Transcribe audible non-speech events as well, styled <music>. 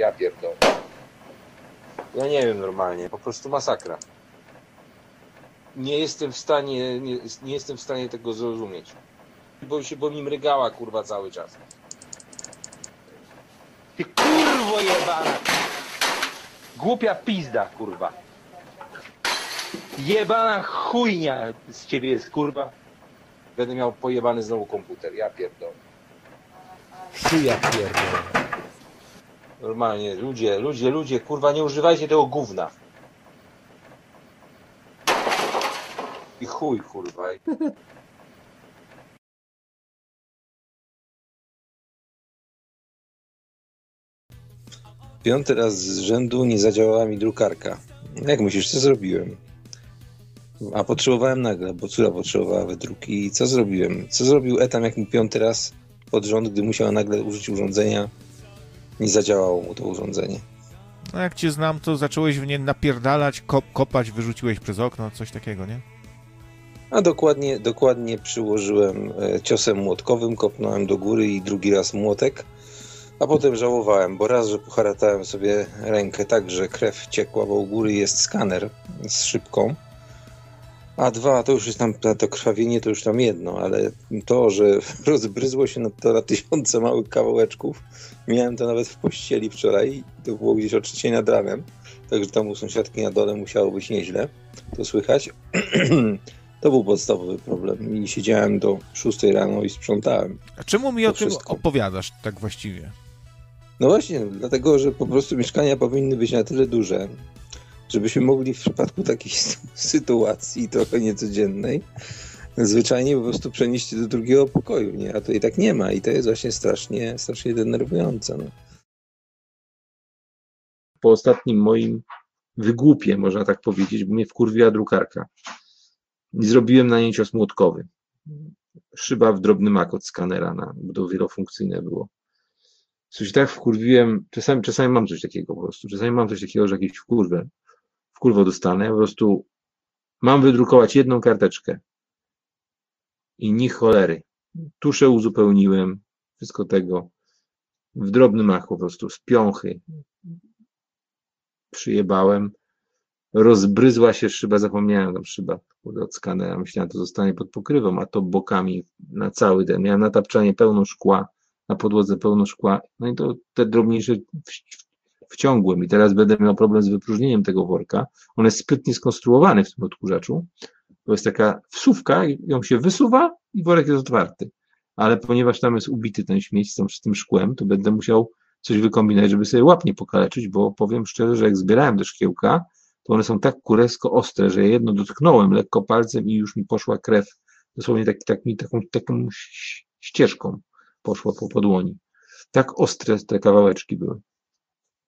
ja pierdolę. Ja nie wiem normalnie, po prostu masakra. Nie jestem w stanie, nie, nie jestem w stanie tego zrozumieć. Bo się, bo mi mrygała kurwa cały czas. Ty kurwo jebana! Głupia pizda, kurwa. Jebana chujnia z ciebie jest, kurwa. Będę miał pojebany znowu komputer, ja pierdolę. Chuja pierdolę. Normalnie, ludzie, ludzie, ludzie, kurwa, nie używajcie tego gówna. I chuj, kurwa. Piąty raz z rzędu nie zadziałała mi drukarka. Jak myślisz, co zrobiłem? A potrzebowałem nagle, bo córa potrzebowała wydruki. I co zrobiłem? Co zrobił Etam, jak mi piąty raz pod rząd, gdy musiał nagle użyć urządzenia, nie zadziałało mu to urządzenie. No jak cię znam, to zacząłeś w nie napierdalać, kop, kopać, wyrzuciłeś przez okno, coś takiego, nie? A dokładnie, dokładnie przyłożyłem e, ciosem młotkowym, kopnąłem do góry i drugi raz młotek, a potem żałowałem, bo raz, że poharatałem sobie rękę tak, że krew ciekła, bo u góry jest skaner z szybką, a dwa, to już jest tam, to krwawienie to już tam jedno, ale to, że <laughs> rozbryzło się na to na tysiące małych kawałeczków, miałem to nawet w pościeli wczoraj, to było gdzieś o trzeciej nad ranem, także tam u sąsiadki na dole musiało być nieźle, to słychać. <clears throat> To był podstawowy problem i siedziałem do 6 rano i sprzątałem. A czemu mi o tym wszystko. opowiadasz tak właściwie? No właśnie, dlatego, że po prostu mieszkania powinny być na tyle duże, żebyśmy mogli w przypadku takiej sy- sytuacji trochę niecodziennej zwyczajnie po prostu przenieść się do drugiego pokoju, nie? A to i tak nie ma i to jest właśnie strasznie, strasznie denerwujące. No. Po ostatnim moim wygłupie, można tak powiedzieć, bo mnie wkurwiła drukarka. I zrobiłem na niej cios młotkowy. Szyba w drobny mak od skanera, na, bo to wielofunkcyjne było. Coś tak wkurwiłem, czasami, czasami mam coś takiego po prostu, czasami mam coś takiego, że jakieś wkurwę, wkurwo dostanę, po prostu mam wydrukować jedną karteczkę. I ni cholery. Tuszę uzupełniłem, wszystko tego w drobnym machu po prostu, z piąchy. Przyjebałem, rozbryzła się szyba, zapomniałem tam szyba od skanera, myślałem, to zostanie pod pokrywą, a to bokami na cały ten, miałem na tapczanie pełno szkła, na podłodze pełno szkła, no i to te drobniejsze w- wciągłem i teraz będę miał problem z wypróżnieniem tego worka. On jest sprytnie skonstruowany w tym odkurzaczu. To jest taka wsówka, i ją się wysuwa i worek jest otwarty. Ale ponieważ tam jest ubity ten śmieć z tym, szkłem, to będę musiał coś wykombinować, żeby sobie łap nie pokaleczyć, bo powiem szczerze, że jak zbierałem te szkiełka, to one są tak kuresko ostre, że jedno dotknąłem lekko palcem i już mi poszła krew. Dosłownie tak, tak mi taką, taką ścieżką poszła po podłoni. Tak ostre te kawałeczki były.